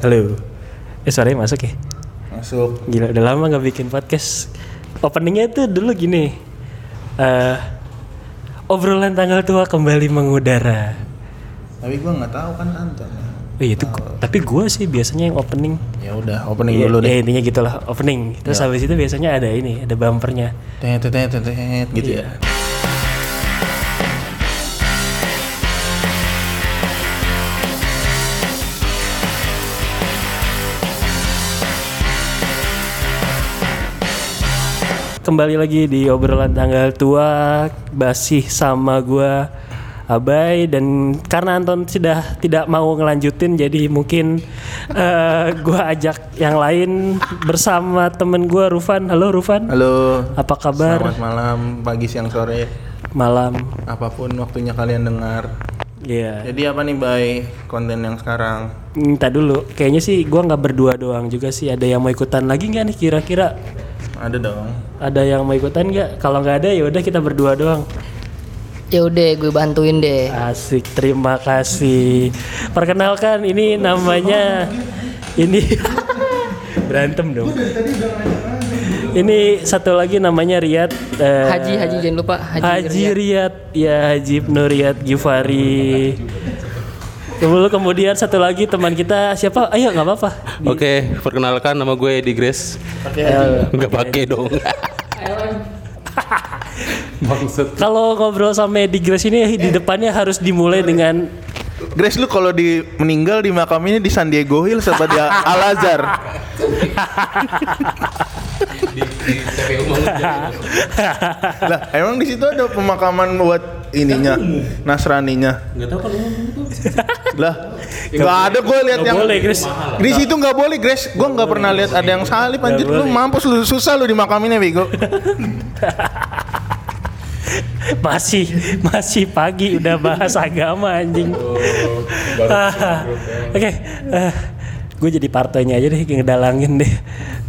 Halo. Eh suaranya masuk ya? Masuk. Gila udah lama nggak bikin podcast. Openingnya tuh dulu gini. eh obrolan tanggal tua kembali mengudara. Tapi gua nggak tahu kan Anton. Oh, iya, itu tapi gue sih biasanya yang opening. Ya udah, opening Iya, dulu deh. ya, intinya gitulah opening. Terus habis itu biasanya ada ini, ada bumpernya. Tet tet tet gitu Iya. ya. Kembali lagi di obrolan tanggal tua Basih sama gua Abai dan karena Anton sudah tidak mau ngelanjutin jadi mungkin eh, gua ajak yang lain bersama temen gua Rufan. Halo Rufan. Halo. Apa kabar? Selamat malam, pagi, siang, sore, Malam. apa pun waktunya kalian dengar. Iya. Jadi apa nih bay konten yang sekarang? Minta dulu. Kayaknya sih gua nggak berdua doang juga sih. Ada yang mau ikutan lagi nggak nih kira-kira? Ada dong. Ada yang mau ikutan nggak? Kalau nggak ada ya udah kita berdua doang. Ya udah gue bantuin deh. Asik, terima kasih. Perkenalkan ini namanya ini berantem dong. Ini satu lagi namanya Riyad eh, Haji Haji jangan lupa Haji. Haji Riyad. Riyad ya Haji Ibnu Riyad Gifari. Lalu kemudian satu lagi teman kita siapa? Ayo nggak apa-apa. Oke, perkenalkan nama gue Edi Grace. Eh, Enggak pakai dong. Bangsat. Kalau ngobrol sama Edi Grace ini di depannya harus dimulai dengan Grace lu kalau di meninggal di makam ini di San Diego Hills apa di Al Azhar? lah emang di situ ada pemakaman buat ininya Nasraninya. Enggak tahu kan umum itu. Lah nggak ada gue lihat yang boleh, di situ nggak boleh Grace. Gue nggak pernah lihat ada yang salib anjir. Lu mampus lu susah lu di makaminnya bego. masih masih pagi udah bahas agama anjing. Ah, Oke, gue jadi partainya aja deh ngedalangin deh.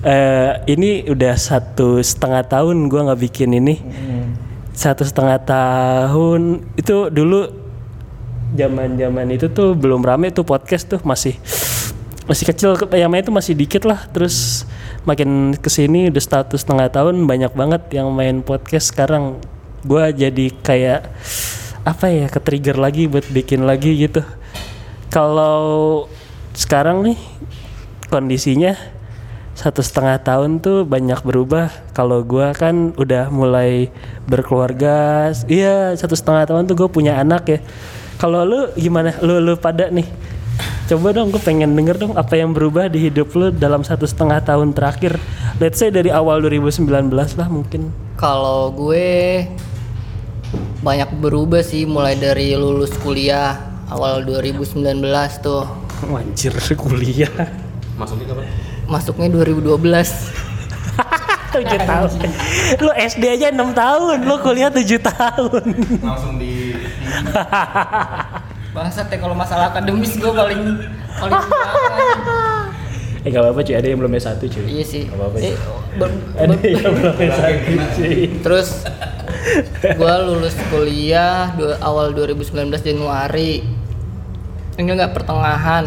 Eh, ini udah satu setengah tahun gue nggak bikin ini. Satu setengah tahun itu dulu zaman zaman itu tuh belum rame tuh podcast tuh masih masih kecil yang main itu masih dikit lah terus makin ke sini udah status setengah tahun banyak banget yang main podcast sekarang gue jadi kayak apa ya ke trigger lagi buat bikin lagi gitu kalau sekarang nih kondisinya satu setengah tahun tuh banyak berubah. Kalau gua kan udah mulai berkeluarga iya satu setengah tahun tuh gue punya anak ya. Kalau lu gimana? Lu lu pada nih coba dong gue pengen denger dong apa yang berubah di hidup lu dalam satu setengah tahun terakhir. Let's say dari awal 2019 lah mungkin. Kalau gue banyak berubah sih mulai dari lulus kuliah awal 2019 tuh. Anjir kuliah Masuknya kapan? Masuknya 2012. 7 tahun Lu SD aja 6 tahun Lu kuliah 7 tahun Langsung di Bangsat ya kalau masalah akademis gue paling paling. Eh gak apa-apa cuy Ada yang belum S1 cuy Iya sih. Gak apa-apa Eh, Ada yang belum S1 cuy Terus gua lulus kuliah dua, awal 2019 Januari. Enggak enggak pertengahan.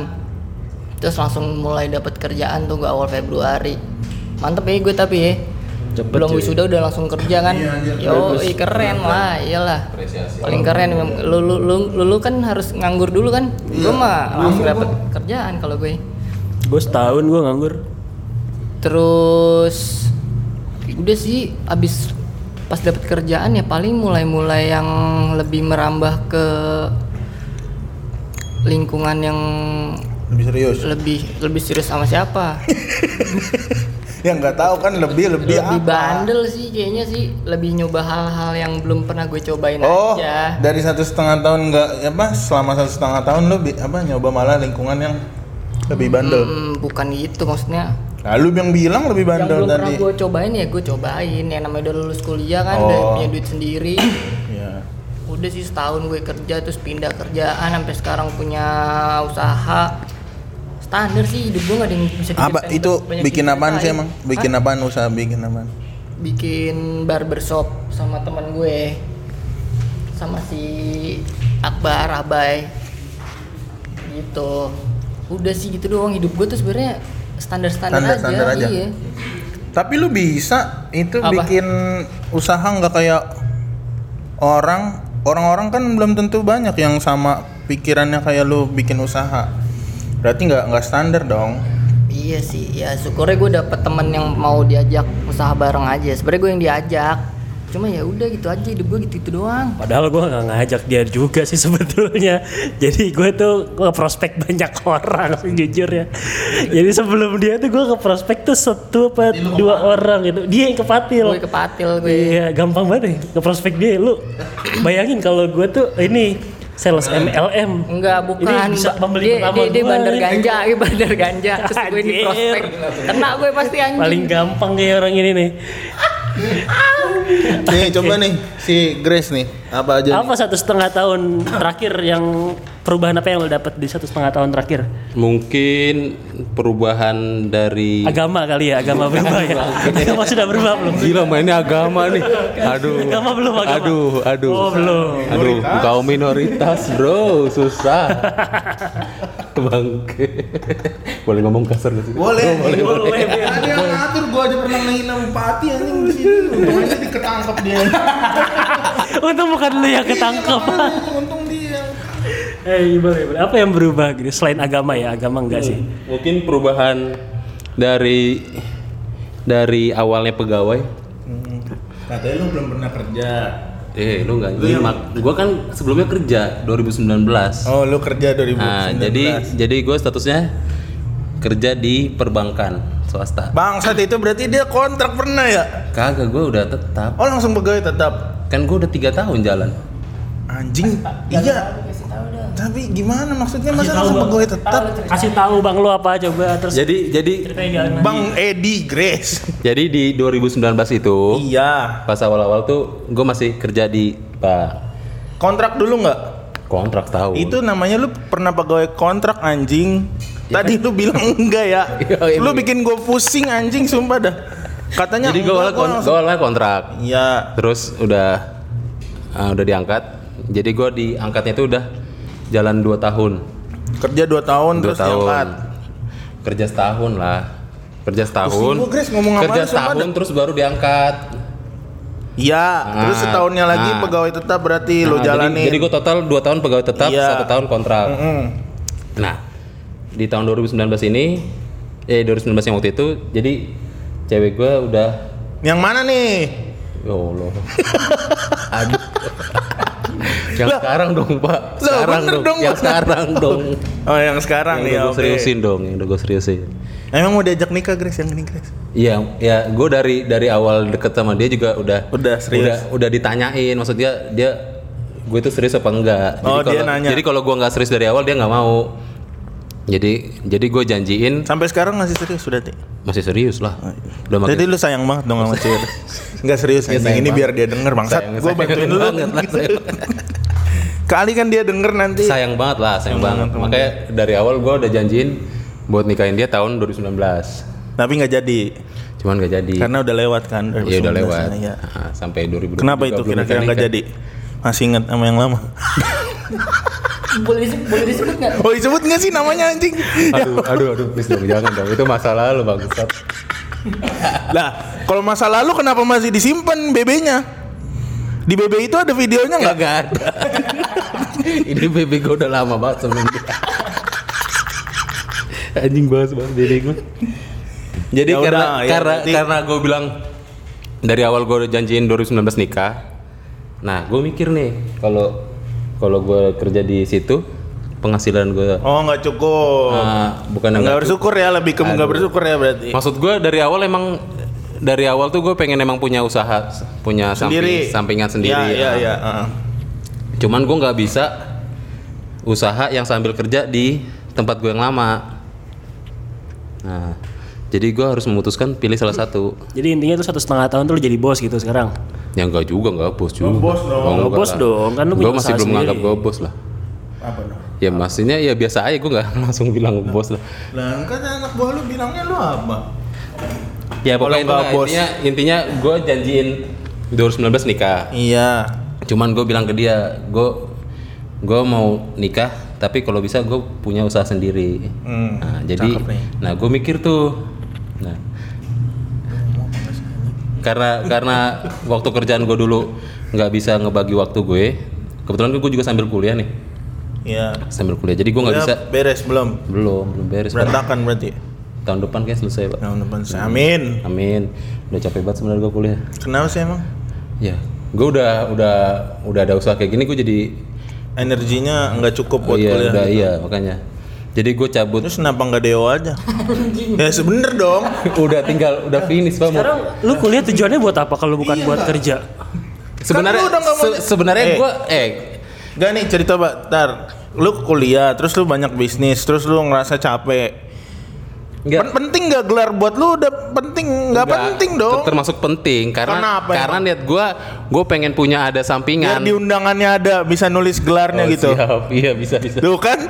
Terus langsung mulai dapat kerjaan tuh gua awal Februari. Mantep ya gue tapi ya. Cepet, Belum cuy. wisuda udah langsung kerja kan. Yo, ih, keren lah, iyalah. Paling keren lu, lu, lu, lu, lu kan harus nganggur dulu kan. Gua mah langsung dapat kerjaan kalau gue. Gue setahun gue nganggur Terus udah sih abis pas dapat kerjaan ya paling mulai-mulai yang lebih merambah ke lingkungan yang lebih serius. lebih lebih serius sama siapa? Ya nggak tahu kan lebih lebih, lebih apa? bandel sih kayaknya sih lebih nyoba hal-hal yang belum pernah gue cobain Oh, aja. dari satu setengah tahun nggak apa selama satu setengah tahun lu bi- apa nyoba malah lingkungan yang lebih bandel. Hmm, bukan gitu maksudnya. Lalu yang bilang lebih Yang bandel belum pernah tadi. gue cobain ya gue cobain. Yang namanya udah lulus kuliah kan udah Oh. punya duit sendiri. Udah sih setahun gue kerja terus pindah kerjaan sampai sekarang punya usaha standar sih hidup gue gak ada yang bisa Apa itu bikin apaan sih emang? Bikin Hah? apaan usaha bikin apaan? bikin barbershop sama teman gue sama si Akbar Abai gitu udah sih gitu doang hidup gue tuh sebenarnya standar standar aja, Standar-standar aja. iya Tapi lu bisa itu Apa? bikin usaha nggak kayak orang orang-orang kan belum tentu banyak yang sama pikirannya kayak lu bikin usaha. Berarti nggak nggak standar dong. iya sih ya syukurnya gue dapet temen yang mau diajak usaha bareng aja sebenarnya gue yang diajak cuma ya udah gitu aja hidup gue gitu gitu doang Padahal gue nggak ngajak dia juga sih sebetulnya. Jadi gue tuh ke prospek banyak orang sih jujur ya. Jadi sebelum dia tuh gue ke prospek tuh satu apa dua orang gitu. Dia yang kepatil. gue kepatil gue Iya gampang banget deh ke prospek dia. Lu bayangin kalau gue tuh ini sales MLM. Enggak, bukan. Ini bisa membeli dia, pertama dia, dia bandar nih. ganja, dia bandar ganja. Terus gue di prospek. Kena gue pasti anjing. Paling gampang kayak orang ini nih. Nih coba nih si Grace nih apa aja? nih? Apa satu setengah tahun terakhir yang perubahan apa yang lo dapat di satu setengah tahun terakhir? Mungkin perubahan dari Agama kali ya, agama berubah ya. Agama sudah berubah belum? Gila mainnya agama nih. Aduh. Agama belum, agama. Aduh, aduh. Oh, belum. Aduh, kau minoritas, Bro. Susah. Bangke. Boleh ngomong kasar gak sih? Boleh, boleh, boleh. Ada yang ngatur gua aja pernah ngehina bupati anjing di sini. Untung aja diketangkep dia. Untung bukan lu yang ketangkep. Untung dia. Eh, boleh, boleh. Apa yang berubah gitu selain agama ya? Agama enggak sih? Mungkin perubahan dari dari awalnya pegawai. Katanya lu belum pernah kerja. Eh, lu enggak nyimak. Gua kan sebelumnya kerja 2019. Oh, lu kerja 2019. Nah, jadi jadi gue statusnya kerja di perbankan swasta. Bangsat itu berarti dia kontrak pernah ya? Kagak, gue udah tetap. Oh, langsung pegawai tetap. Kan gue udah tiga tahun jalan. Anjing. Iya. Tapi gimana maksudnya masa tahu, langsung Bang. pegawai tetap? Kasih tahu Bang lu apa coba terus Jadi jadi. Bang Edi Grace. jadi di 2019 itu Iya. pas awal-awal tuh gue masih kerja di bank Kontrak dulu nggak? kontrak tahun. Itu namanya lu pernah pegawai kontrak anjing. Tadi lu bilang enggak ya? Iya, lu bikin gue pusing anjing sumpah dah. Katanya jadi gue awalnya, kon- langsung- kontrak. Iya. Terus udah ah, udah diangkat. Jadi gue diangkatnya itu udah jalan 2 tahun. Kerja 2 tahun Dua terus diangkat. Kerja setahun lah. Kerja setahun. Gua, Grace, ngomong Kerja setahun terus baru diangkat. Iya, terus Ah, setahunnya lagi ah. pegawai tetap berarti lu Nah, jadi, jalanin. jadi gue total 2 tahun pegawai tetap, Iya. satu tahun kontrak. Mm-mm. Nah, di tahun 2019 ini, eh 2019 yang waktu itu, jadi cewek gue udah, Yang mana nih? ya Allah, aduh, yang Lah. sekarang dong pak, sekarang dong, dong, yang sekarang dong, Oh, yang sekarang yang nih. udah gue oke. seriusin dong, yang udah gue seriusin. Emang mau diajak nikah Grace yang ini Grace? Iya, ya gue dari dari awal deket sama dia juga udah Udah serius? udah, udah ditanyain, maksudnya dia gue itu serius apa enggak. Oh, dia kalau nanya. jadi kalau gue nggak serius dari awal dia nggak mau. Jadi jadi gue janjiin Sampai sekarang masih serius sudah Ti? masih serius lah. Udah makin Jadi lu sayang banget dong sama cewek. Enggak serius Iya, sayang ini banget. biar dia denger bangsat. Sayang- sayang bantuin lu. banget lah, sayang. Kali kan dia denger nanti. sayang banget lah, sayang banget. Makanya dari awal gue udah janjiin buat nikahin dia tahun 2019. Tapi nggak jadi. Cuman gak jadi. Karena udah lewat kan. Iya udah 2019 lewat. Iya. Nah, sampai 2020. Kenapa itu kira-kira nggak jadi? Masih inget sama yang lama? boleh disebut, boleh disebut nggak? Oh disebut nggak sih namanya anjing? Aduh, aduh, aduh, please dong, jangan dong. Itu masa lalu bangsat. Lah, kalau masa lalu kenapa masih disimpan BB-nya? Di BB itu ada videonya nggak? Gak ada. Ini bebek gue udah lama banget sebelum dia. Anjing bahas bahas bebek gue. Jadi Ya karena udah, ya karena berarti- karena gue bilang dari awal gue udah janjiin 2019 nikah. Nah, gue mikir nih kalau kalau gue kerja di situ penghasilan gue Oh nggak cukup. Ah, bukan nggak bersyukur ya, lebih ke nggak bersyukur ya berarti. Maksud gue dari awal emang dari awal tuh gue pengen emang punya usaha, punya Sendiri. samping, sampingan sendiri. Iya iya Ah. iya. heeh. Cuman gue nggak bisa usaha yang sambil kerja di tempat gue yang lama. Nah, jadi gue harus memutuskan pilih salah satu. Jadi intinya tuh satu setengah tahun tuh lu jadi bos gitu sekarang. Yang enggak juga, enggak bos juga. bos dong. enggak bos lah. dong, kan lu Gue masih belum menganggap gue bos lah. Apa dong? Ya maksudnya ya biasa aja gue nggak langsung bilang bos lah. Lah kan anak buah lu bilangnya lu apa? Ya pokoknya Kalau nggak intinya, bos. intinya, intinya gue janjiin 2019 nikah. Iya. Cuman gue bilang ke dia, gue gue mau nikah tapi kalau bisa gue punya usaha sendiri. Hmm, Nah, jadi, nah gue mikir tuh, nah karena karena waktu kerjaan gue dulu nggak bisa ngebagi waktu gue, kebetulan gue juga sambil kuliah nih, Iya. sambil kuliah. Jadi gue nggak Udah bisa, beres belum? belum belum beres. Berantakan berarti. Tahun depan kayak selesai pak. Tahun depan. Amin. Amin. Udah capek banget sebenarnya gue kuliah. Kenapa sih emang? Ya, gue udah udah udah ada usaha kayak gini gue jadi Energinya nggak cukup buat iya kuliah. udah iya makanya. Jadi gue cabut Terus kenapa nggak deo aja? ya sebener dong. udah tinggal udah finish pak. Sekarang lu kuliah tujuannya buat apa kalau bukan buat kerja? Sebenarnya Kan mau- se- sebenarnya Eh. gue eh Gak nih cerita pak, tar lu kuliah, terus lu banyak bisnis, terus lu ngerasa capek. Nggak Pen- penting gak gelar buat lu udah penting? Nggak penting dong. ter- termasuk penting karena Kenapa karena emang? niat gue gue pengen punya ada sampingan. di undangannya ada bisa nulis gelarnya Oh, gitu. siap. Iya bisa bisa. Tuh kan,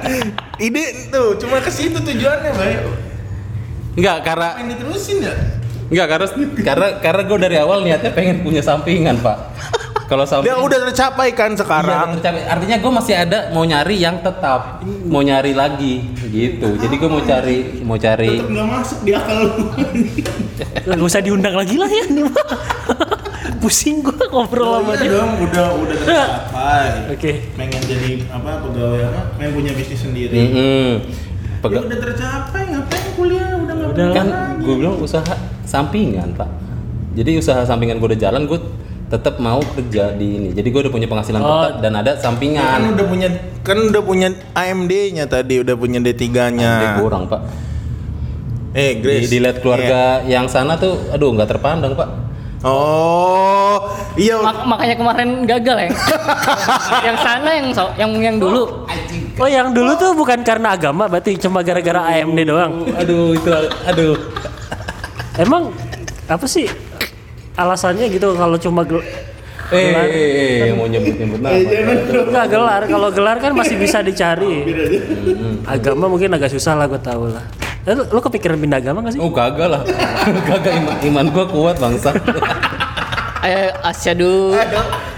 ide tuh cuma ke situ tujuannya, baik. Enggak karena Pengen diterusin ya? enggak karena karena karena gue dari awal niatnya pengen punya sampingan pak. Kalau Dia sampingan udah tercapai kan Iya, sekarang. tercapai. Artinya gue masih ada mau nyari yang tetap, mau nyari lagi gitu. Jadi gue mau cari, mau cari. nggak masuk di akal lu. Lah, Gak usah diundang lagi lah ya nih. Pusing gua ngobrol sama dia. dong, udah udah tercapai. Oke. Pengen jadi apa pegawai apa? Pengen punya bisnis sendiri. Mm-mm. Ya Pega- udah tercapai, ngapain kuliah? Udah nggak Udah kan gue bilang usaha sampingan pak. Jadi usaha sampingan gue udah jalan, gue tetap mau kerja di ini. Jadi gue udah punya penghasilan Oh. tetap dan ada kan sampingan. udah punya kan udah punya AMD-nya tadi, udah punya D3-nya. Dia kurang pak. Eh, Di, Grace. dilihat keluarga yang sana tuh, aduh nggak terpandang pak. Oh, iya. Mak- makanya kemarin gagal ya. yang sana yang so- yang yang dulu. Oh yang dulu tuh bukan karena agama berarti cuma gara-gara AMD doang. Aduh itu, aduh. Emang apa sih alasannya gitu kalau cuma gel- Eh, eh, eh, yang mau nyebut nyebut nama. Enggak gelar, kalau gelar kan masih bisa dicari. Agama mungkin agak susah lah gue tahu lah. Eh, Lu, lu kepikiran pindah agama gak sih? Oh gagal lah, gagal iman, iman gue kuat bangsa. Ayo asyadu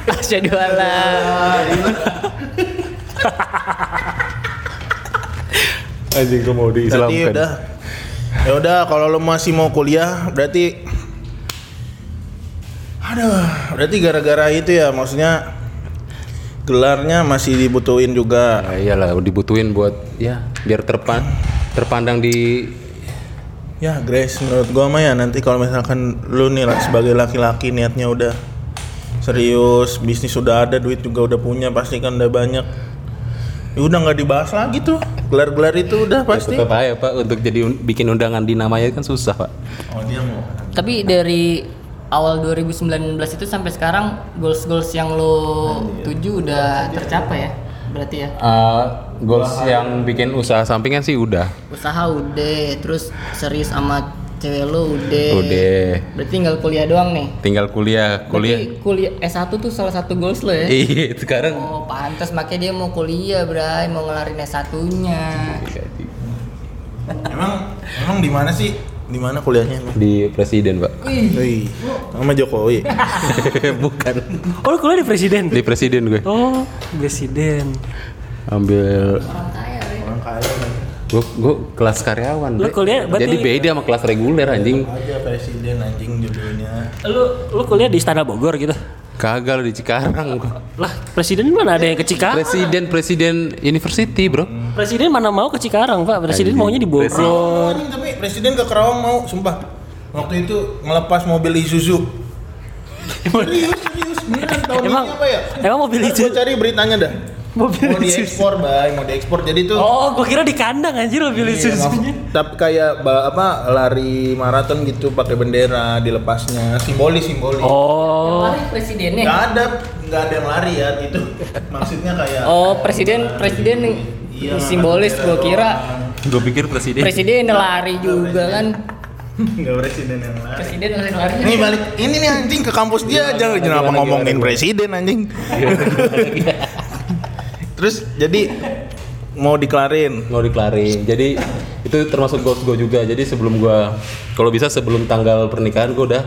asyadu alla. Anjing gue mau Berarti udah. Ya udah kalau lo masih mau kuliah berarti Aduh, berarti gara-gara itu ya maksudnya gelarnya masih dibutuhin juga. Ya iyalah dibutuhin buat ya biar terpan terpandang di Ya, Grace, menurut gua mah ya nanti kalau misalkan lu nih lah sebagai laki-laki niatnya udah serius, bisnis udah ada, duit juga udah punya, pasti kan udah banyak. Ya udah nggak dibahas lagi tuh. Gelar-gelar itu udah pasti. tetap aja pak untuk jadi un- bikin undangan di namanya kan susah pak. Oh, dia mau. Tapi dari awal 2019 itu sampai sekarang goals goals yang lo tuju udah tercapai ya? Berarti ya. Eh, goals yang bikin usaha sampingan sih udah, Usaha udah, terus serius sama cewek lo udah. udah. Berarti tinggal kuliah doang nih. Tinggal kuliah, kuliah. Berarti kuliah S1 tuh salah satu goals lo ya? Iya sekarang Oh, pantas makanya dia mau kuliah, Bray, mau ngelarin S1-nya. Emang emang di mana sih? Di mana kuliahnya emang? di presiden pak. Wih, sama Jokowi. Bukan Oh lu kuliah di presiden? di presiden gue. Oh presiden. Ambil Orang kaya, Bray. Orang kaya kan. gue gue kelas karyawan. Lu kuliah berarti- Jadi beda sama kelas reguler anjing. Aja presiden anjing judulnya. Lu lu kuliah di Istana Bogor gitu? Kagak di Cikarang gua. Lah presiden mana ada yang ke Cikarang? Presiden presiden university bro. Presiden mana mau ke Cikarang pak? Presiden Anjing. maunya di Bogor. Anjing, tapi presiden ke Kerawang mau, sumpah. Waktu itu ngelepas mobil Isuzu. serius, serius, beneran tahun Emang ini apa ya? emang mobil Isuzu? cari beritanya dah. Mobil mau diekspor, bay, mau diekspor. Jadi tuh Oh, gua kira di kandang anjir mobil Iya, Isuzunya. maksud- tapi kayak apa lari maraton gitu pakai bendera dilepasnya simbolis simbolis Oh. Lari presidennya. nggak ada nggak ada yang lari ya gitu maksudnya kayak Oh, presiden presiden nih Iya, simbolis gua kira doang. Gue pikir presiden. presiden lari juga kan. nggak presiden yang lari Presiden lari lari. ini balik ini nih anjing ke kampus dia jangan kenapa gimana, ngomongin gimana? presiden anjing terus jadi mau dikelarin mau dikelarin. Jadi itu termasuk goals gue juga. Jadi sebelum gua kalau bisa sebelum tanggal pernikahan gue udah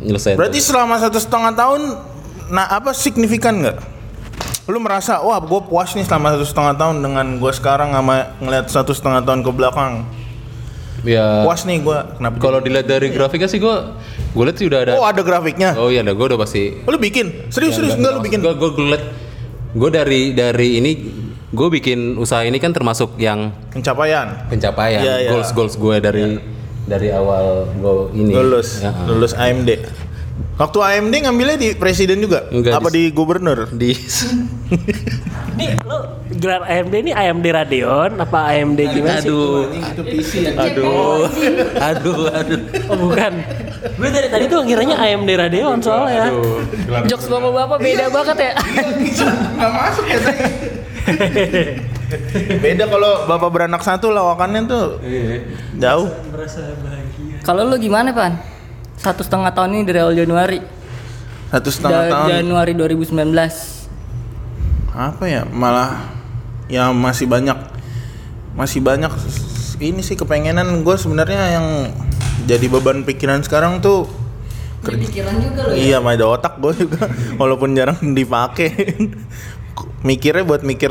nyelesain. berarti selama satu setengah tahun nah apa signifikan nggak Lu merasa wah gue puas nih selama satu setengah tahun dengan gue sekarang sama ngeliat satu setengah tahun ke belakang. Ya. Puas nih gue. Kenapa? Kalau dilihat dari grafiknya sih gue, gue lihat sih udah ada. Oh ada grafiknya. Oh iya, ada gue udah pasti. Lu bikin? Serius serius enggak lu bikin? Gue gue lihat, gue dari dari ini, gue bikin usaha ini kan termasuk yang Pencapaian. pencapaian, Iya, iya. goals goals gue dari dari awal gue ini. Lulus, Ya, lulus AMD. Waktu AMD ngambilnya di presiden juga? Enggak, Apa di- di gubernur? di Ini lo gelar AMD ini AMD Radeon apa AMD gimana sih? aduh aduh aduh aduh Oh bukan. Gue dari tadi tuh ngiranya AMD Radeon soalnya. Jokes bapak-bapak beda banget ya. Nggak masuk ya tadi. Beda kalau bapak beranak satu lawakannya tuh jauh. Kalau lu gimana, Pan? Satu setengah tahun ini dari awal Januari. Satu setengah Da- tahun. Januari 2019. Apa ya? Malah ya masih banyak masih banyak ini sih kepengenan gue sebenarnya yang jadi beban pikiran sekarang tuh Ini pikiran juga lo ya. Iya, ada otak gue juga, walaupun jarang dipakai. Mikirnya buat mikir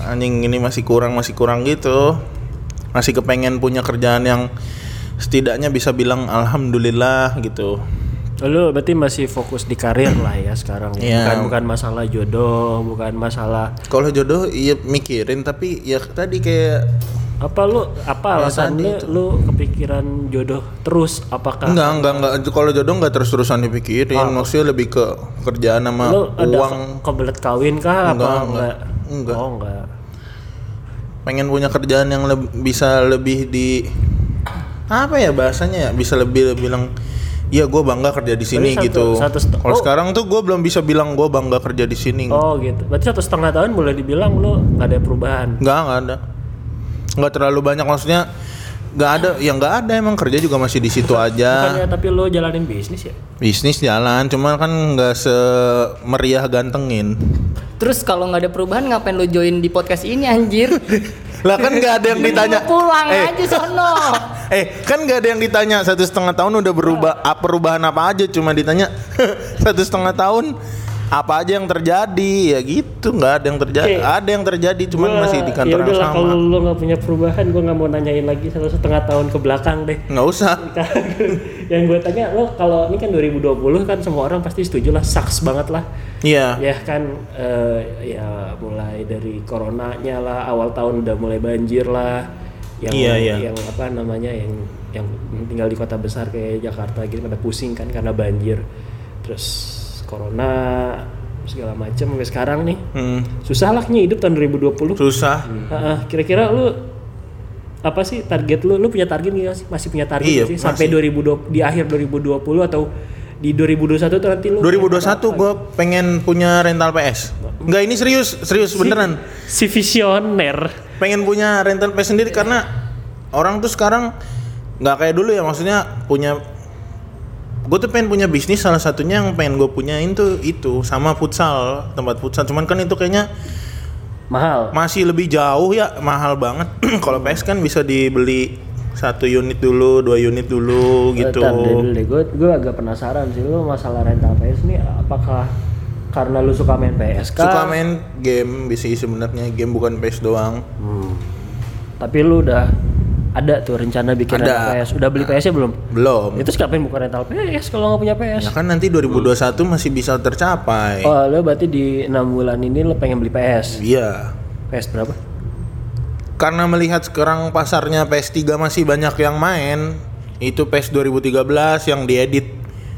anjing ini masih kurang, masih kurang gitu. Masih kepengen punya kerjaan yang setidaknya bisa bilang alhamdulillah gitu. Lo berarti masih fokus di karir lah ya sekarang. Iya. Bukan bukan masalah jodoh, bukan masalah Kalau jodoh iya mikirin tapi ya tadi kayak apa lu apa Ya, alasannya lu kepikiran jodoh terus apakah enggak enggak enggak kalau jodoh enggak terus-terusan dipikirin, maksudnya lebih ke kerjaan sama lu ada uang. ke- kebelet kawin kah Enggak, apa enggak. enggak? Enggak. Oh enggak. pengen punya kerjaan yang leb- bisa lebih di apa ya bahasanya ya bisa lebih bilang Iya gue bangga kerja di sini Berarti gitu. satu- satu Kalau oh. sekarang tuh gue belum bisa bilang gue bangga kerja di sini. Oh gitu. Berarti satu setengah tahun boleh dibilang lu nggak ada perubahan. Nggak nggak ada. Nggak terlalu banyak maksudnya. Nggak ada. yang nggak ada emang kerja juga masih di situ aja. Bukannya tapi lu jalanin bisnis ya? Bisnis jalan, cuman kan nggak semeriah gantengin. Terus kalau nggak ada perubahan ngapain lu join di podcast ini anjir? Lah kan nggak ada yang ditanya. Pulang Eh, aja sono. Eh kan nggak ada yang ditanya satu setengah tahun udah berubah apa perubahan apa aja? Cuma ditanya satu setengah tahun apa aja yang terjadi? Ya gitu nggak ada yang terjadi Oke. ada yang terjadi cuman Gua- masih di kantor ya yang sama. kalau lu nggak punya perubahan, gua nggak mau nanyain lagi satu setengah tahun ke belakang deh. nggak usah. Yang gue tanya lo kalau ini kan 2020 kan semua orang pasti setuju lah saks banget lah. Iya. Ya kan eh, ya mulai dari coronanya lah awal tahun udah mulai banjir lah yang Iya, iya. yang apa namanya yang yang tinggal di kota besar kayak Jakarta gitu pada pusing kan karena banjir. Terus corona segala macam sampai sekarang nih. Hmm, susah lah nih hidup tahun 2020 susah. Heeh, kira-kira lu apa sih target lu? Lu punya target nggak sih? Masih punya target Iya, sih? Sampai 2020 di akhir 2020 atau di 2021 tuh nanti lu 2021 gue pengen punya rental PS nggak ini serius serius beneran si visioner. pengen punya rental PS sendiri karena orang tuh sekarang nggak kayak dulu ya maksudnya punya gue tuh pengen punya bisnis salah satunya yang pengen gue punyain tuh itu sama futsal tempat futsal cuman kan itu kayaknya Mahal. masih lebih jauh ya mahal banget kalau PS kan bisa dibeli satu unit dulu dua unit dulu gitu Bentar deh, dulu deh. Gue gue agak penasaran sih lu masalah rental PS nih apakah karena lu suka main PS kah? suka main game bisa sebenarnya game bukan PS doang Hmm. Tapi lu udah ada tuh rencana bikin Ada. rental PS. Udah beli PS-nya belum? belum Itu ngapain buka rental PS kalau nggak punya PS? ya kan nanti 2021 masih bisa tercapai Oh, lu berarti di enam bulan ini lu pengen beli PS. iya PS berapa? karena melihat sekarang pasarnya PS3 masih banyak yang main itu PES 2013 yang diedit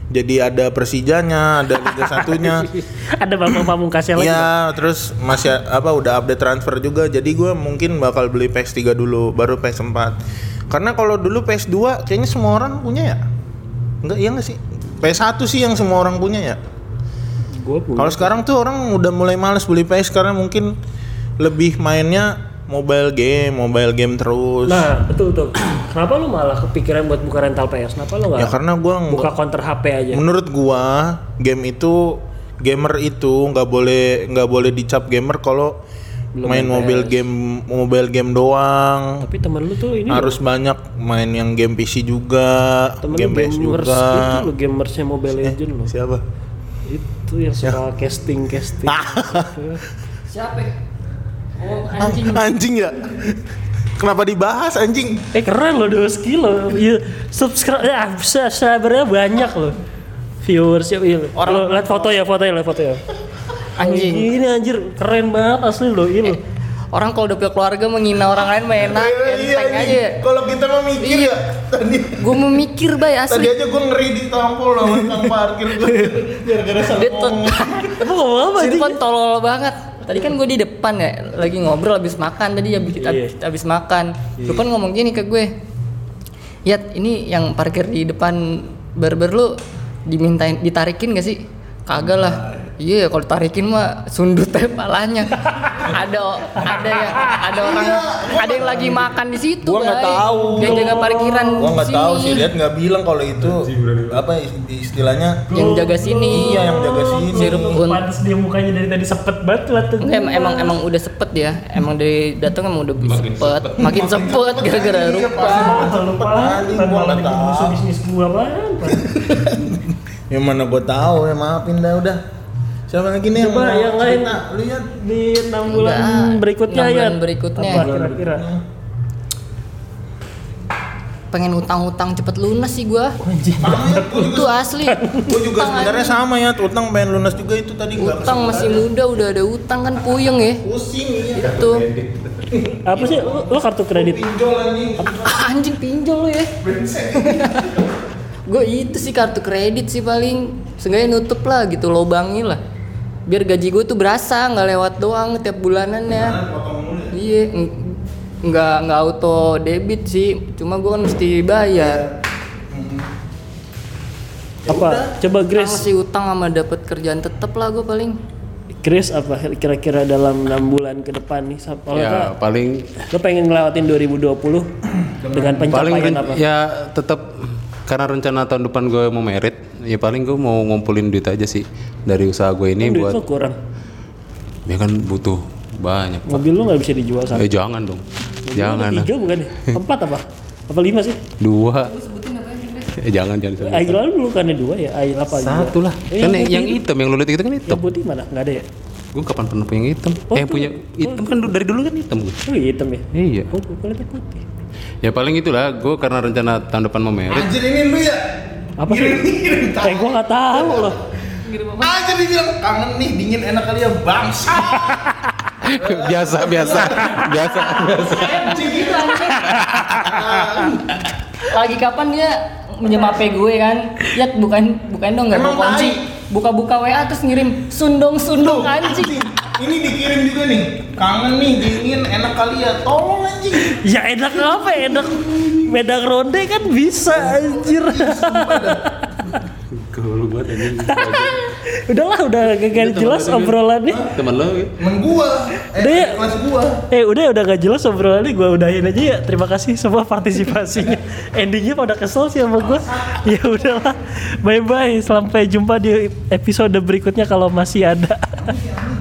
jadi ada Persijanya ada Liga satunya ada Bambang Pamungkasnya lagi. Iya, terus masih apa udah update transfer juga. Jadi gua mungkin bakal beli PS3 dulu, baru PS4. Karena kalau dulu PS2 kayaknya semua orang punya ya. Enggak, iya enggak sih? PS1 sih yang semua orang punya ya. Gue punya. Kalau sekarang tuh orang udah mulai males beli PS karena mungkin lebih mainnya mobile game, mobile game terus. Nah, betul tuh. Kenapa lu malah kepikiran buat buka rental PS? Kenapa lu nggak ya karena gua nggak- buka counter HP aja? menurut gua game itu gamer itu nggak boleh nggak boleh dicap gamer kalau main mobile game mobile game doang Tapi temen lu tuh ini harus banyak main yang game PC juga temen game PS gamers juga itu lu gamersnya Mobile Legends lu. siapa Itu yang suka casting casting. Siapa? Anjing. Anjing ya. Kenapa dibahas anjing? Eh keren loh dua kilo. Iya, subscribe ya subscribernya banyak loh. Viewers ya, iya. Orang- Lo lihat foto ya, foto ya, lihat foto ya. Anjing. Ini anjir keren banget asli loh, ini. loh. Orang kalau udah punya keluarga menghina orang lain mah enak, Iya, enteng aja. anjing. Kalau kita mah mikir ya. Tadi Gue mau mikir bay tadi asli. aja gue ngeri ditampol sama tukang parkir gue. Gara-gara salah Dia tuh. Emang ngomong apa si anjing? Irfan tolol banget. Tadi kan gue di depan ya, lagi ngobrol habis makan tadi habis kita Iya. habis makan. Irfan ngomong gini ke gue. Yat, ini yang parkir di depan barber lu dimintain ditarikin gak sih? Kagak lah. Iya, kalau tarikin mah sundut aja palanya. ada ada yang ada orang ada yang lagi makan di situ. Gua nggak tahu. Yang jaga parkiran Gua nggak tahu sih, lihat nggak bilang kalau itu apa istilahnya Yang jaga sini. Iya, yang jaga sini. Si Irfan. Pantes dia mukanya dari tadi sepet banget. Enggak, emang, emang emang udah sepet ya. Emang dari datang emang udah sepet, makin sepet gara-gara Iya, rupa. Lupa. Gua nggak tahu. musuh bisnis gua apaan? Yang mana gue tahu ya maafin dah udah. Siapa lagi nih Coba mau yang lain. cerita? Lihat. Di 6 bulan Enggak, berikutnya enam ya. bulan berikutnya. Apa kira-kira? Pengen utang-utang cepet lunas sih gua. Anjing. Itu asli. Gue juga Utang sebenarnya sama ya, utang pengen lunas juga itu tadi Utang masih muda udah ada utang kan puyeng ya. pusing ya. Itu Apa sih? Lu, lu kartu kredit? Pinjol anjing. anjing pinjol lu ya. gue itu sih kartu kredit sih paling Seenggaknya nutup lah gitu lobangnya lah biar gaji gue tuh berasa nggak lewat doang tiap bulanannya iya ng- nggak nggak auto debit sih cuma gue kan mesti bayar Apa? Coba Utang Grace. sih utang sama dapat kerjaan tetep lah gue paling Grace apa kira-kira dalam 6 bulan ke depan nih? Kalau Ya paling lu pengen ngelewatin 2020 dengan paling pencapaian ren- apa? ya tetap karena rencana tahun depan gue mau merit ya paling gue mau ngumpulin duit aja sih dari usaha gue ini Duit buat lu kurang. ya kan butuh banyak Mobil lu nggak bisa dijual satu. eh jangan dong jangan lah Tiga bukan ya? Empat apa? Apa lima sih? dua eh jangan jangan. Air lalu dulu kan ada dua ya, air apa? satu lah Eh, kan yang yang hitam yang lu lihat itu kan hitam Yang putih mana? Nggak ada ya? gue kapan pernah punya yang hitam Oh, eh punya hitam kan dari dulu kan hitam gue Oh iya, hitam ya? iya Oh, gue lihat putih. Ya paling itulah. Gue karena rencana tahun depan mau merit Anjir ini lu ya. Apa sih? Eh, gue nggak tahu loh. Anjir dibilang kangen nih dingin enak kali ya bangsa. biasa biasa. Biasa biasa. Lagi kapan dia minjem HP gue kan? Ya bukan bukan dong nggak bawa kunci buka-buka WA terus ngirim sundong sundong anjing Ini dikirim juga nih. Kangen nih dingin enak kali ya. Tolong anjing. Ya enak apa? Enak Medan ronde kan bisa anjir. Kalau buat ini Udahlah, udah gak jelas obrolannya. teman lo. Temen gua. Eh, Udah ya? kelas gua. Eh udah udah gak jelas obrolannya gue udahin aja ya. Terima kasih semua partisipasinya. Endingnya pada kesel sih sama gue. Ya udahlah. Bye bye. Sampai jumpa di episode berikutnya kalau masih ada.